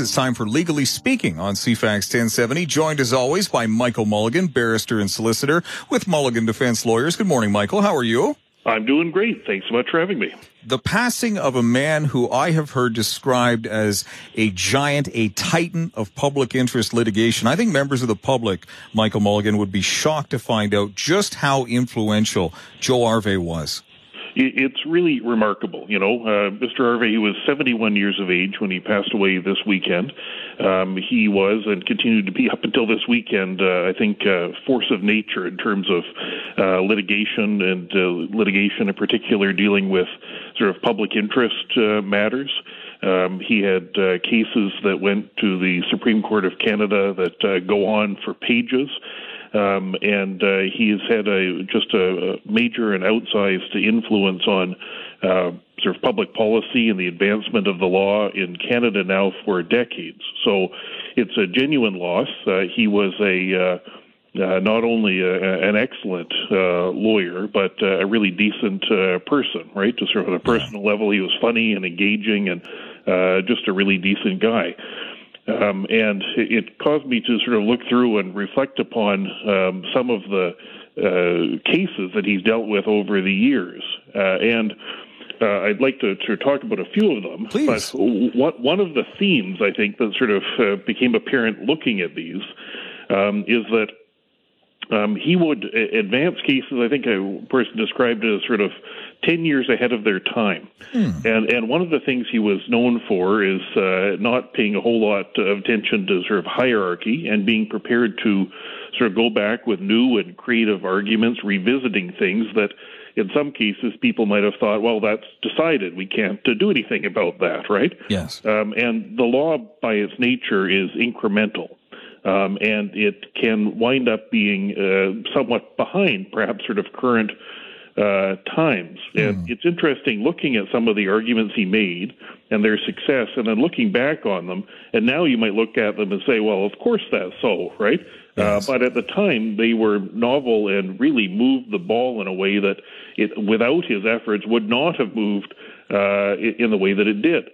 It's time for Legally Speaking on CFAX 1070, joined as always by Michael Mulligan, barrister and solicitor with Mulligan Defense Lawyers. Good morning, Michael. How are you? I'm doing great. Thanks so much for having me. The passing of a man who I have heard described as a giant, a titan of public interest litigation. I think members of the public, Michael Mulligan, would be shocked to find out just how influential Joe Arvay was it's really remarkable. You know, uh, Mr. Arvay, he was 71 years of age when he passed away this weekend. Um, he was and continued to be up until this weekend, uh, I think, uh, force of nature in terms of uh, litigation and uh, litigation in particular dealing with sort of public interest uh, matters. Um, he had uh, cases that went to the Supreme Court of Canada that uh, go on for pages. Um, and uh, he has had a just a, major and outsized influence on uh, sort of public policy and the advancement of the law in Canada now for decades. So it's a genuine loss. Uh, he was a uh, uh, not only a, an excellent uh, lawyer, but uh, a really decent uh, person, right? To sort of a personal level, he was funny and engaging and uh, just a really decent guy. Um, and it caused me to sort of look through and reflect upon um, some of the uh, cases that he's dealt with over the years. Uh, and uh, I'd like to, to, talk about a few of them. Please. But what, one of the themes I think that sort of uh, became apparent looking at these um, is that um, he would advance cases. I think a person described it as sort of ten years ahead of their time. Hmm. And and one of the things he was known for is uh, not paying a whole lot of attention to sort of hierarchy and being prepared to sort of go back with new and creative arguments, revisiting things that. In some cases, people might have thought, "Well, that's decided. We can't uh, do anything about that, right?" Yes. Um, and the law, by its nature, is incremental um, and it can wind up being uh, somewhat behind, perhaps, sort of current uh, times. And mm. it's interesting looking at some of the arguments he made and their success, and then looking back on them. And now you might look at them and say, "Well, of course that's so, right?" Uh, yes. Uh, but at the time, they were novel and really moved the ball in a way that, it, without his efforts, would not have moved uh, in the way that it did.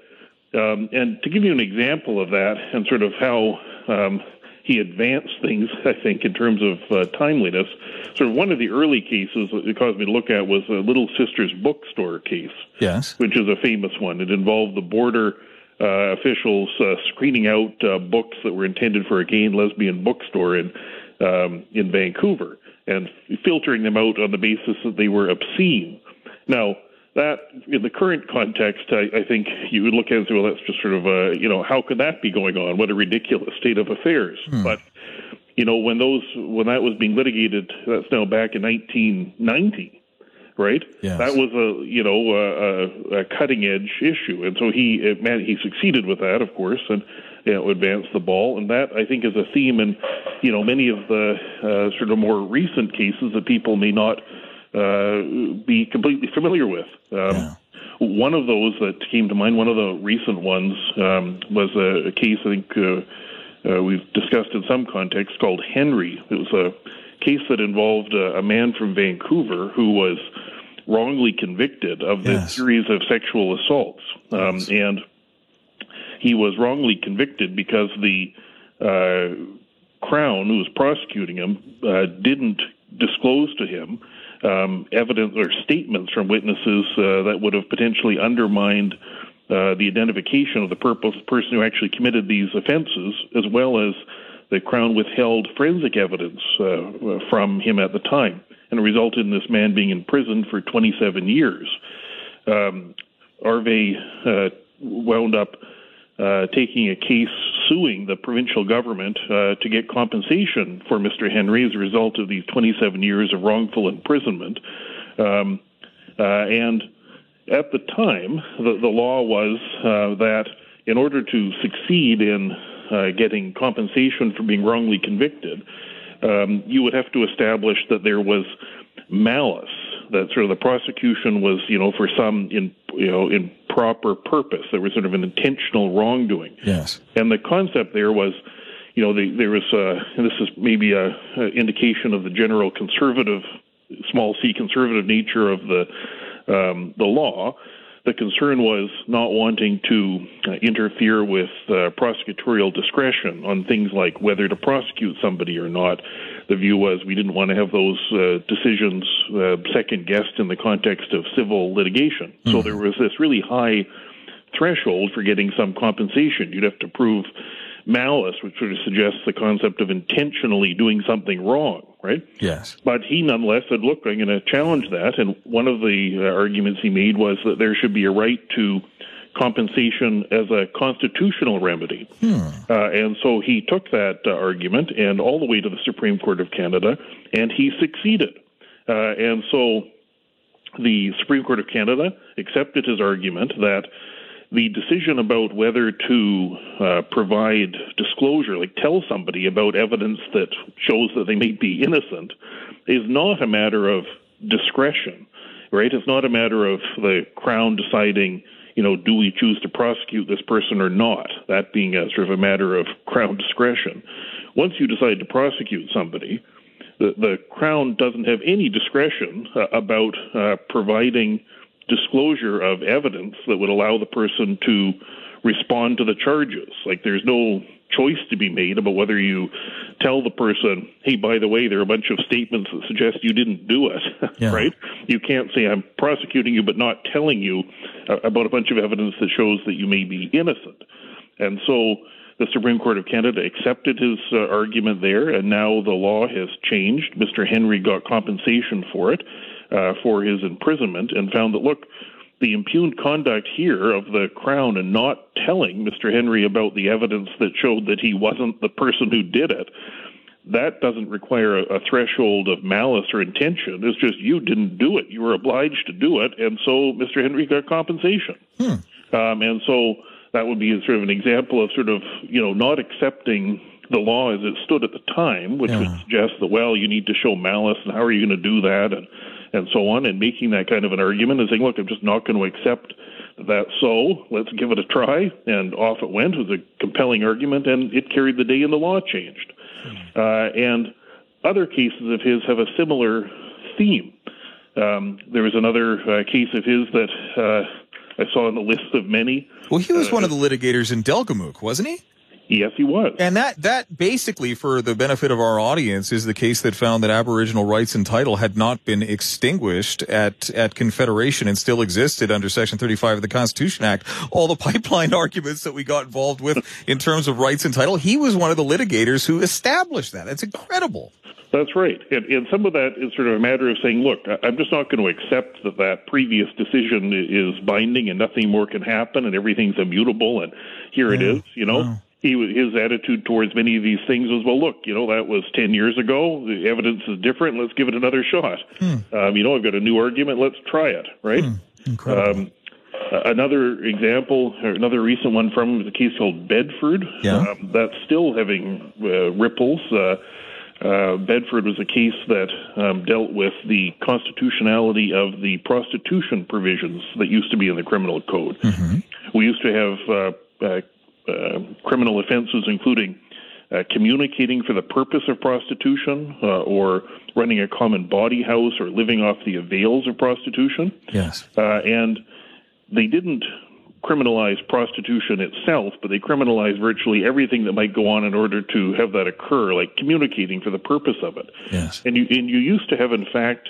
Um, and to give you an example of that, and sort of how um, he advanced things, I think, in terms of uh, timeliness. Sort of one of the early cases that it caused me to look at was a Little Sisters bookstore case. Yes. Which is a famous one. It involved the border uh, officials uh, screening out uh, books that were intended for a gay and lesbian bookstore in um, in Vancouver and filtering them out on the basis that they were obscene. Now, that in the current context, I, I think you would look at it and say, well, that's just sort of a, you know, how could that be going on? What a ridiculous state of affairs. Hmm. But, you know, when those, when that was being litigated, that's now back in 1990, right? Yes. That was a, you know, a, a cutting edge issue. And so he, it, man, he succeeded with that, of course, and, you know, advanced the ball. And that, I think, is a theme in, you know, many of the uh, sort of more recent cases that people may not uh, be completely familiar with. Um, yeah. One of those that came to mind, one of the recent ones, um, was a, a, case I think uh, uh, we've discussed in some context called Henry. It was a case that involved a, a man from Vancouver who was wrongly convicted of this yes. series of sexual assaults. Um, yes. And he was wrongly convicted because the uh, Crown, who was prosecuting him, uh, didn't disclose to him um, evidence or statements from witnesses uh, that would have potentially undermined uh, the identification of the purpose, person who actually committed these offenses, as well as the Crown withheld forensic evidence uh, from him at the time, and resulted in this man being in prison for 27 years. Um, Arvay uh, wound up uh, taking a case suing the provincial government uh, to get compensation for Mr. Henry as a result of these 27 years of wrongful imprisonment. Um, uh, and at the time, the, the law was uh, that in order to succeed in uh, getting compensation for being wrongly convicted, um, you would have to establish that there was malice, that sort of the prosecution was, you know, for some in, you know, in proper purpose. There was sort of an intentional wrongdoing. Yes. And the concept there was, you know, the, there was, uh, and this is maybe a, a indication of the general conservative, small c conservative nature of the um, the law, the concern was not wanting to uh, interfere with uh, prosecutorial discretion on things like whether to prosecute somebody or not. The view was we didn't want to have those uh, decisions uh, second guessed in the context of civil litigation. Mm-hmm. So there was this really high threshold for getting some compensation. You'd have to prove malice, which sort of suggests the concept of intentionally doing something wrong, right? Yes. But he nonetheless said, look, I'm going to challenge that. And one of the uh, arguments he made was that there should be a right to compensation as a constitutional remedy. Hmm. Uh, and so he took that uh, argument and all the way to the Supreme Court of Canada, and he succeeded. Uh, and so the Supreme Court of Canada accepted his argument that the decision about whether to uh, provide disclosure, like tell somebody about evidence that shows that they may be innocent, is not a matter of discretion, right? It's not a matter of the Crown deciding, you know, do we choose to prosecute this person or not, that being a sort of a matter of Crown discretion. Once you decide to prosecute somebody, the, the Crown doesn't have any discretion uh, about uh, providing disclosure of evidence that would allow the person to respond to the charges. Like there's no choice to be made about whether you tell the person, hey, by the way, there are a bunch of statements that suggest you didn't do it, yeah. right? You can't say, I'm prosecuting you, but not telling you uh, about a bunch of evidence that shows that you may be innocent. And so the Supreme Court of Canada accepted his uh, argument there, and now the law has changed. Mr. Henry got compensation for it uh, for his imprisonment and found that, look, the impugned conduct here of the Crown and not telling Mr. Henry about the evidence that showed that he wasn't the person who did it, that doesn't require a, a threshold of malice or intention. It's just you didn't do it. You were obliged to do it, and so Mr. Henry got compensation. Hmm. Um, and so that would be sort of an example of sort of, you know, not accepting the law as it stood at the time, which yeah. would suggest that, well, you need to show malice, and how are you going to do that? And and so on, and making that kind of an argument and saying, look, I'm just not going to accept that so, let's give it a try. And off it went. It was a compelling argument, and it carried the day, and the law changed. Hmm. Uh, and other cases of his have a similar theme. Um, there was another uh, case of his that uh, I saw on the list of many. Well, he was uh, one of the litigators in Delgamuukw, wasn't he? Yes, he was. And that, that basically, for the benefit of our audience, is the case that found that Aboriginal rights and title had not been extinguished at, at Confederation and still existed under Section 35 of the Constitution Act. All the pipeline arguments that we got involved with in terms of rights and title, he was one of the litigators who established that. It's incredible. That's right. And, and, some of that is sort of a matter of saying, look, I'm just not going to accept that that previous decision is binding and nothing more can happen and everything's immutable and here yeah. it is, you know. Wow he his attitude towards many of these things was, well, look, you know, that was ten years ago. The evidence is different. Let's give it another shot. Hmm. Um, you know, I've got a new argument. Let's try it. Right. Hmm. Incredible. Um, another example, or another recent one from the case called Bedford. Yeah. Um, that's still having uh, ripples. Uh, uh, Bedford was a case that um, dealt with the constitutionality of the prostitution provisions that used to be in the criminal code. Mm-hmm. We used to have uh, uh, uh, criminal offenses, including uh, communicating for the purpose of prostitution, uh, or running a common bawdy house, or living off the avails of prostitution. Yes. Uh, and they didn't criminalize prostitution itself, but they criminalized virtually everything that might go on in order to have that occur, like communicating for the purpose of it. Yes. And you and you used to have, in fact.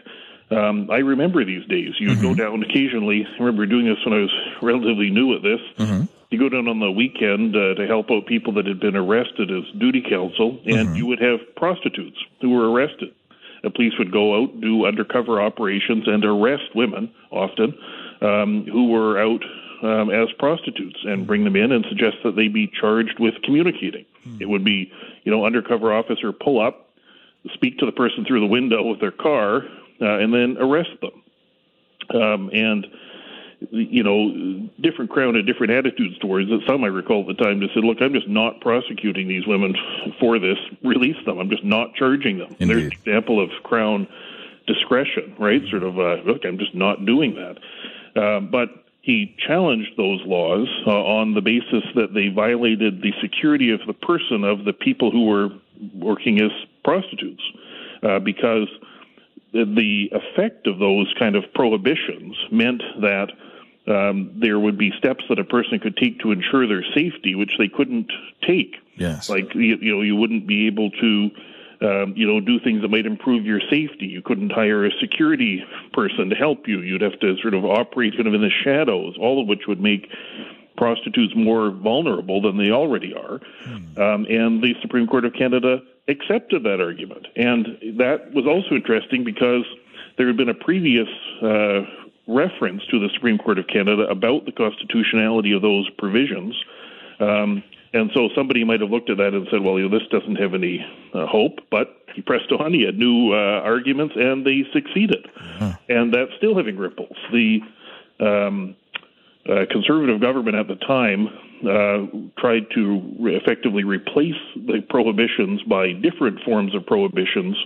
Um, I remember these days. You mm-hmm. go down occasionally. I remember doing this when I was relatively new at this. Mm-hmm you go down on the weekend uh, to help out people that had been arrested as duty counsel, and mm-hmm. you would have prostitutes who were arrested. The police would go out, do undercover operations, and arrest women often um, who were out um, as prostitutes and bring them in and suggest that they be charged with communicating. Mm-hmm. It would be, you know, undercover officer pull up, speak to the person through the window with their car, uh, and then arrest them. Um, and you know, different Crown had different attitudes towards it. Some I recall at the time just said, "Look, I'm just not prosecuting these women for this. Release them. I'm just not charging them." Indeed. There's an example of Crown discretion, right? Sort of, uh, look, I'm just not doing that. Uh, but he challenged those laws uh, on the basis that they violated the security of the person of the people who were working as prostitutes, uh, because the effect of those kind of prohibitions meant that um, there would be steps that a person could take to ensure their safety, which they couldn't take. Yes. Like you, you know, you wouldn't be able to. Um, you know, do things that might improve your safety. You couldn't hire a security person to help you. You'd have to sort of operate kind of in the shadows, all of which would make prostitutes more vulnerable than they already are. Hmm. Um, and the Supreme Court of Canada accepted that argument. And that was also interesting because there had been a previous uh, reference to the Supreme Court of Canada about the constitutionality of those provisions. Um, and so somebody might have looked at that and said, well, you know, this doesn't have any uh, hope. But he pressed on, he had new uh, arguments, and they succeeded. Uh-huh. And that's still having ripples. The um, uh, conservative government at the time uh, tried to re- effectively replace the prohibitions by different forms of prohibitions,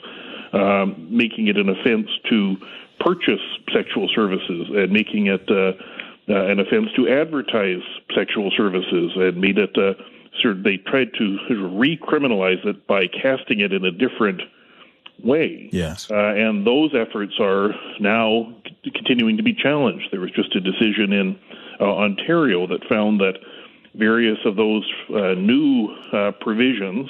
um, making it an offense to purchase sexual services and making it uh, uh, an offense to advertise sexual services and made it uh, sort they tried to recriminalize it by casting it in a different way. Yes. Uh, and those efforts are now c- continuing to be challenged. There was just a decision in uh, Ontario that found that various of those uh, new uh, provisions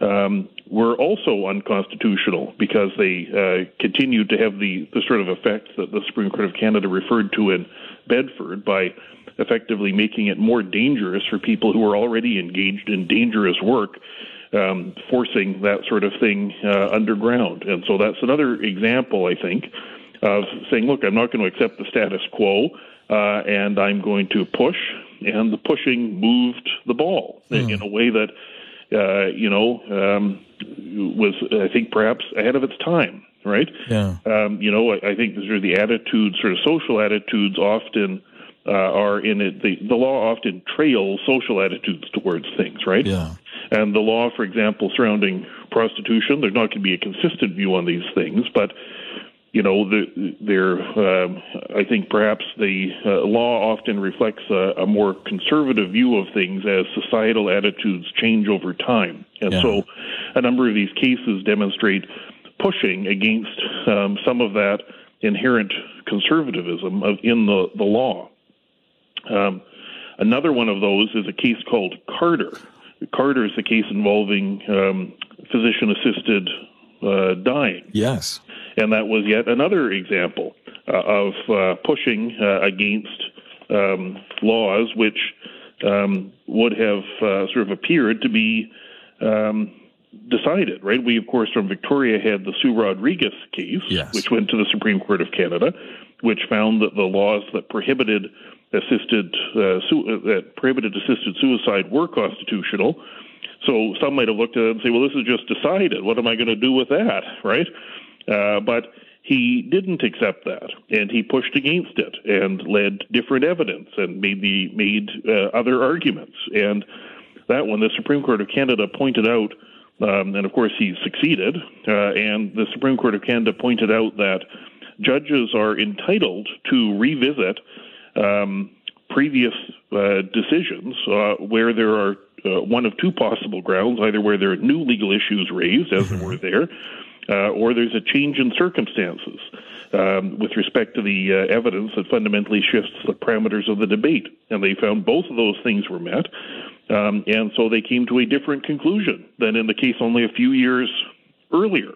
um, were also unconstitutional because they uh, continued to have the, the sort of effect that the Supreme Court of Canada referred to in Bedford by effectively making it more dangerous for people who are already engaged in dangerous work, um, forcing that sort of thing uh, underground. And so that's another example, I think, of saying, look, I'm not going to accept the status quo uh, and I'm going to push. And the pushing moved the ball mm. in a way that, uh, you know, um, was, I think, perhaps ahead of its time, right? Yeah. Um, you know, I, I think sort of the attitudes, sort of social attitudes often uh, are in it. The, the law often trails social attitudes towards things, right? Yeah. And the law, for example, surrounding prostitution, there's not going to be a consistent view on these things, but you know, the, there. Uh, I think perhaps the uh, law often reflects a, a, more conservative view of things as societal attitudes change over time, and yeah. so a number of these cases demonstrate pushing against um, some of that inherent conservatism of, in the the law. Um, another one of those is a case called Carter. Carter is a case involving um, physician-assisted uh, dying. Yes. And that was yet another example uh, of uh, pushing uh, against um, laws which um, would have uh, sort of appeared to be um, decided, right? We, of course, from Victoria had the Sue Rodriguez case, yes. which went to the Supreme Court of Canada, which found that the laws that prohibited assisted uh, su- that prohibited assisted suicide were constitutional. So some might have looked at it and say, well, this is just decided. What am I going to do with that, right? Uh, but he didn't accept that, and he pushed against it and led different evidence and made the made uh, other arguments. And that one, the Supreme Court of Canada pointed out, um, and of course he succeeded. Uh, and the Supreme Court of Canada pointed out that judges are entitled to revisit um, previous uh, decisions uh, where there are uh, one of two possible grounds, either where there are new legal issues raised, as there were there, uh, or there's a change in circumstances um, with respect to the uh, evidence that fundamentally shifts the parameters of the debate. And they found both of those things were met. Um, and so they came to a different conclusion than in the case only a few years earlier.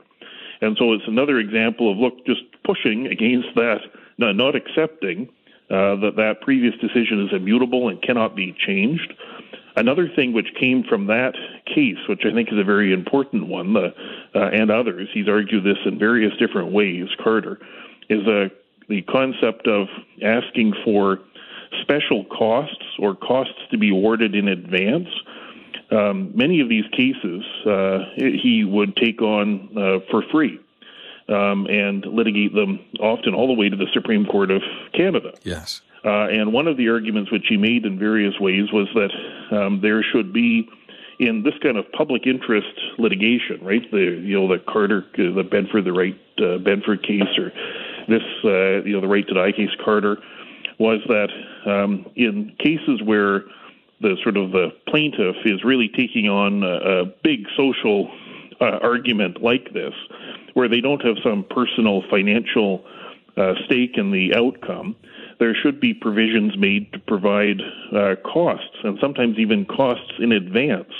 And so it's another example of look, just pushing against that, not, not accepting uh, that that previous decision is immutable and cannot be changed. Another thing which came from that case, which I think is a very important one, uh, uh, and others, he's argued this in various different ways, Carter, is uh, the concept of asking for special costs or costs to be awarded in advance. Um, many of these cases uh, he would take on uh, for free. Um, and litigate them often all the way to the Supreme Court of Canada. Yes. Uh, and one of the arguments which he made in various ways was that um, there should be, in this kind of public interest litigation, right? The you know the Carter, uh, the Bedford, the right uh, Bedford case, or this uh, you know the right to die case, Carter, was that um, in cases where the sort of the plaintiff is really taking on a, a big social uh, argument like this, where they don't have some personal financial uh, stake in the outcome there should be provisions made to provide uh, costs, and sometimes even costs in advance.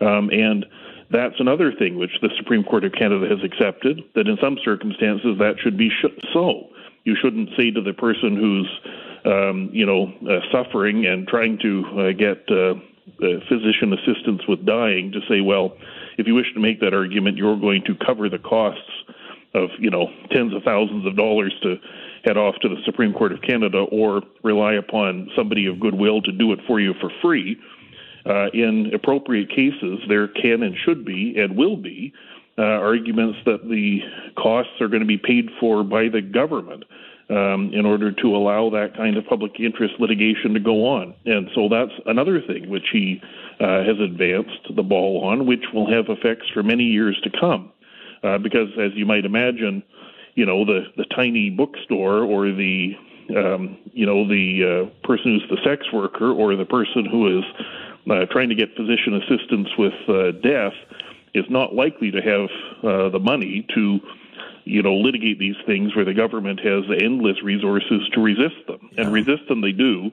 Um, and that's another thing which the Supreme Court of Canada has accepted that in some circumstances that should be sh- so. You shouldn't say to the person who's, um, you know, uh, suffering and trying to uh, get uh, physician assistance with dying to say, well, if you wish to make that argument, you're going to cover the costs of, you know, tens of thousands of dollars to head off to the Supreme Court of Canada or rely upon somebody of goodwill to do it for you for free. Uh, in appropriate cases, there can and should be and will be uh, arguments that the costs are going to be paid for by the government um, in order to allow that kind of public interest litigation to go on. And so that's another thing which he uh, has advanced the ball on, which will have effects for many years to come. Uh, because, as you might imagine, you know the the tiny bookstore or the um, you know the uh, person who's the sex worker or the person who is uh, trying to get physician assistance with uh, death is not likely to have uh, the money to you know litigate these things where the government has endless resources to resist them and resist them they do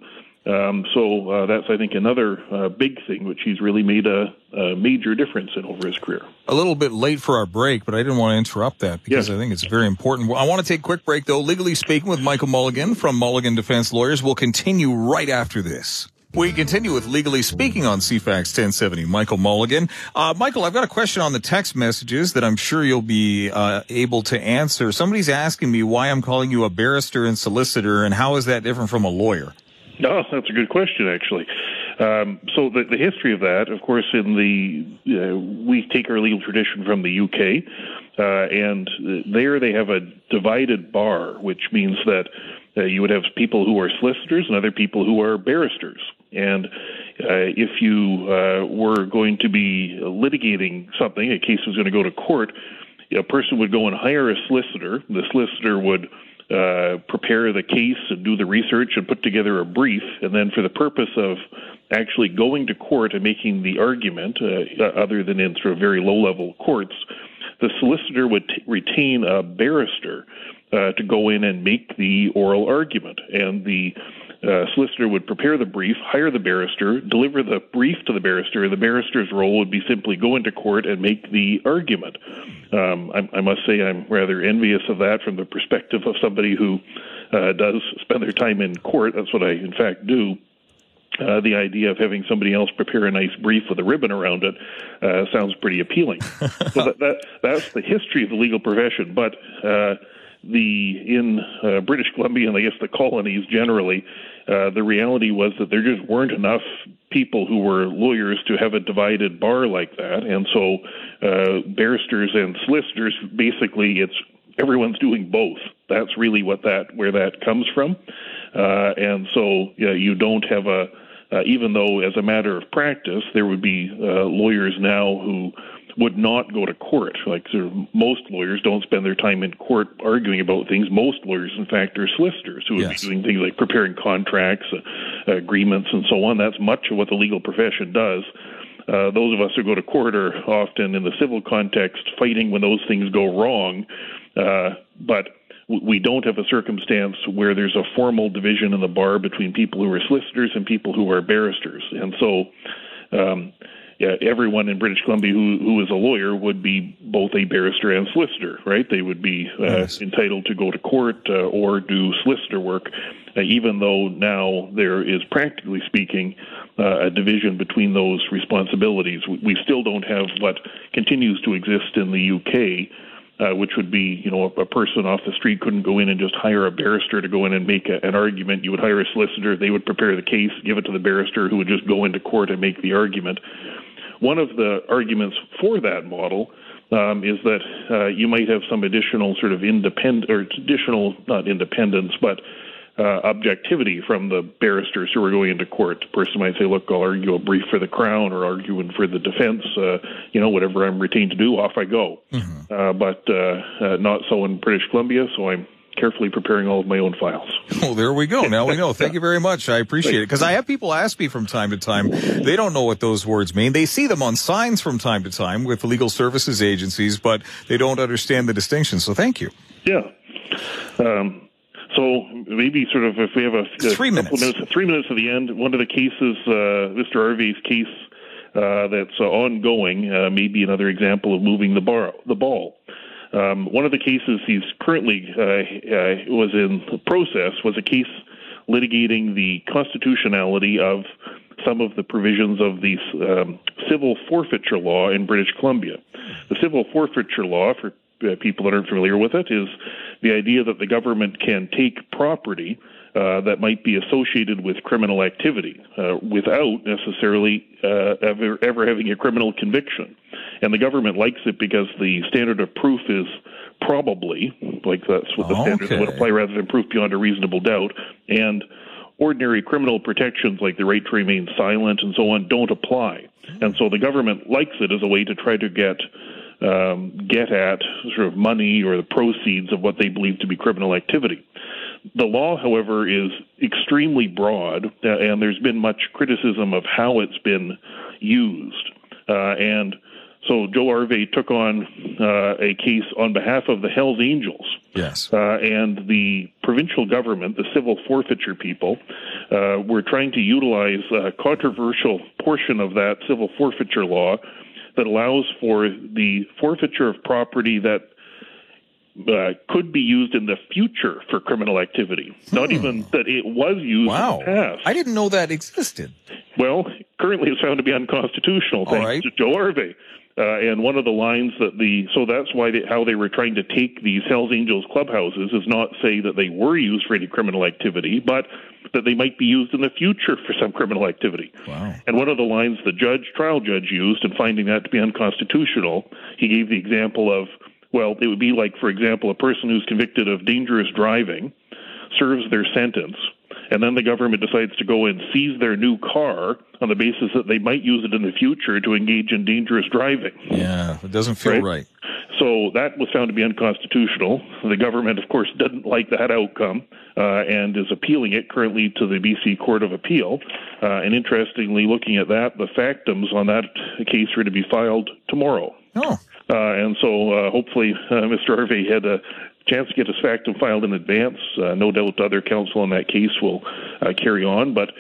um, so uh, that's, I think, another uh, big thing which he's really made a, a, major difference in over his career. A little bit late for our break, but I didn't want to interrupt that because yes. I think it's very important. I want to take a quick break, though. Legally speaking, with Michael Mulligan from Mulligan Defense Lawyers, we'll continue right after this. We continue with Legally Speaking on CFAX 1070. Michael Mulligan. Uh, Michael, I've got a question on the text messages that I'm sure you'll be uh, able to answer. Somebody's asking me why I'm calling you a barrister and solicitor, and how is that different from a lawyer? No, that's a good question, actually. Um, so the, the history of that, of course, in the uh, we take our legal tradition from the UK, uh, and there they have a divided bar, which means that uh, you would have people who are solicitors and other people who are barristers. And uh, if you uh, were going to be litigating something, a case was going to go to court, a person would go and hire a solicitor. The solicitor would uh, prepare the case and do the research and put together a brief, and then for the purpose of actually going to court and making the argument, uh, other than in of very low level courts, the solicitor would t- retain a barrister uh, to go in and make the oral argument, and the uh, solicitor would prepare the brief, hire the barrister, deliver the brief to the barrister. The barrister's role would be simply go into court and make the argument. Um, I, I, must say I'm rather envious of that from the perspective of somebody who uh, does spend their time in court. That's what I, in fact, do. Uh, the idea of having somebody else prepare a nice brief with a ribbon around it uh, sounds pretty appealing. so that, that, that's the history of the legal profession. But uh, the in uh, British Columbia and I guess the colonies generally, uh, the reality was that there just weren't enough people who were lawyers to have a divided bar like that, and so uh, barristers and solicitors basically it's everyone's doing both. That's really what that where that comes from, uh, and so yeah, you don't have a uh, even though as a matter of practice there would be uh, lawyers now who would not go to court. Like sort of most lawyers don't spend their time in court arguing about things. Most lawyers, in fact, are solicitors who would yes. be doing things like preparing contracts, uh, agreements, and so on. That's much of what the legal profession does. Uh, those of us who go to court are often in the civil context fighting when those things go wrong. Uh, but we don't have a circumstance where there's a formal division in the bar between people who are solicitors and people who are barristers. And so um, yeah, everyone in British Columbia who, who is a lawyer would be both a barrister and solicitor, right? They would be uh, yes. entitled to go to court uh, or do solicitor work, uh, even though now there is, practically speaking, uh, a division between those responsibilities. We, we still don't have what continues to exist in the UK. Uh, which would be, you know, a, a, person off the street couldn't go in and just hire a barrister to go in and make a, an argument. You would hire a solicitor, they would prepare the case, give it to the barrister, who would just go into court and make the argument. One of the arguments for that model um, is that uh, you might have some additional sort of independent or additional not independence, but uh, objectivity from the barristers who are going into court. The person might say, "Look, I'll argue a brief for the crown or arguing for the defense. Uh, you know, whatever I'm retained to do, off I go." Mm-hmm. Uh, but uh, uh, not so in British Columbia. So I'm carefully preparing all of my own files. Oh, there we go. Now we know. Thank you very much. I appreciate it because I have people ask me from time to time. They don't know what those words mean. They see them on signs from time to time with legal services agencies, but they don't understand the distinction. So thank you. Yeah. Um, So maybe sort of if we have a, a three minutes. minutes, three minutes at the end, one of the cases, uh, Mr. Arvay's case uh, that's uh, ongoing, uh, may be another example of moving the bar the ball. Um, one of the cases he's currently uh, uh, was in process was a case litigating the constitutionality of some of the provisions of the um, civil forfeiture law in British Columbia. The civil forfeiture law, for uh, people that aren't familiar with it, is the idea that the government can take property uh, that might be associated with criminal activity uh, without necessarily uh, ever, ever having a criminal conviction. And the government likes it because the standard of proof is probably, like that's what the Okay. standard would apply rather than proof beyond a reasonable doubt. And ordinary criminal protections like the right to remain silent and so on don't apply. And so the government likes it as a way to try to get um, get at sort of money or the proceeds of what they believe to be criminal activity. The law, however, is extremely broad, uh, and there's been much criticism of how it's been used. Uh, and so Joe Arvay took on uh, a case on behalf of the Hells Angels. Yes. Uh, and the provincial government, the civil forfeiture people, uh, were trying to utilize a controversial portion of that civil forfeiture law that allows for the forfeiture of property that uh, could be used in the future for criminal activity. Not even that it was used Hmm. Wow. in the past. I didn't know that existed. Well, currently it's found to be unconstitutional, thanks right. to Joe Arvay. Uh, and one of the lines that the so that's why they, how they were trying to take these Hell's Angels clubhouses is not say that they were used for any criminal activity, but that they might be used in the future for some criminal activity. Wow. And one of the lines the judge, trial judge, used in finding that to be unconstitutional, he gave the example of, well, it would be like, for example, a person who's convicted of dangerous driving serves their sentence, and then the government decides to go and seize their new car on the basis that they might use it in the future to engage in dangerous driving. Yeah, it doesn't feel Right. right. So that was found to be unconstitutional. The government, of course, didn't like that outcome uh, and is appealing it currently to the BC Court of Appeal. Uh, and interestingly, looking at that, the factums on that case are to be filed tomorrow. Oh, Uh, and so uh, hopefully uh, Mr. Arvay had a chance to get his factum filed in advance. Uh, no doubt other counsel in that case will uh, carry on. But,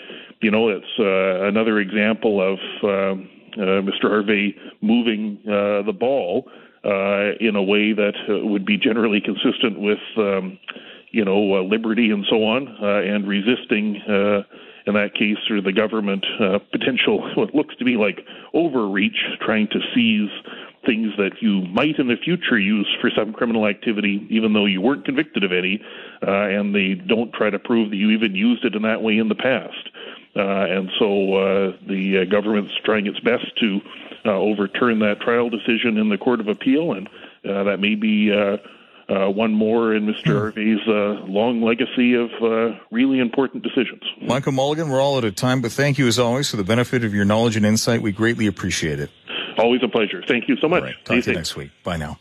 you know, it's uh, another example of um uh, Mr. Arvay moving uh, the ball uh, in a way that would be generally consistent with, um, you know, liberty and so on, and resisting. In that case, or the government potential, what looks to be like overreach, trying to seize things that you might in the future use for some criminal activity, even though you weren't convicted of any, uh, and they don't try to prove that you even used it in that way in the past. Uh, and so uh, the uh, government's trying its best to uh, overturn that trial decision in the Court of Appeal, and uh, that may be uh, uh, one more in Mr. Arvay's uh, long legacy of uh, really important decisions. Michael Mulligan, we're all out of time, but thank you as always for the benefit of your knowledge and insight. We greatly appreciate it. Always a pleasure. Thank you so much. All right, talk to you next week. Bye now.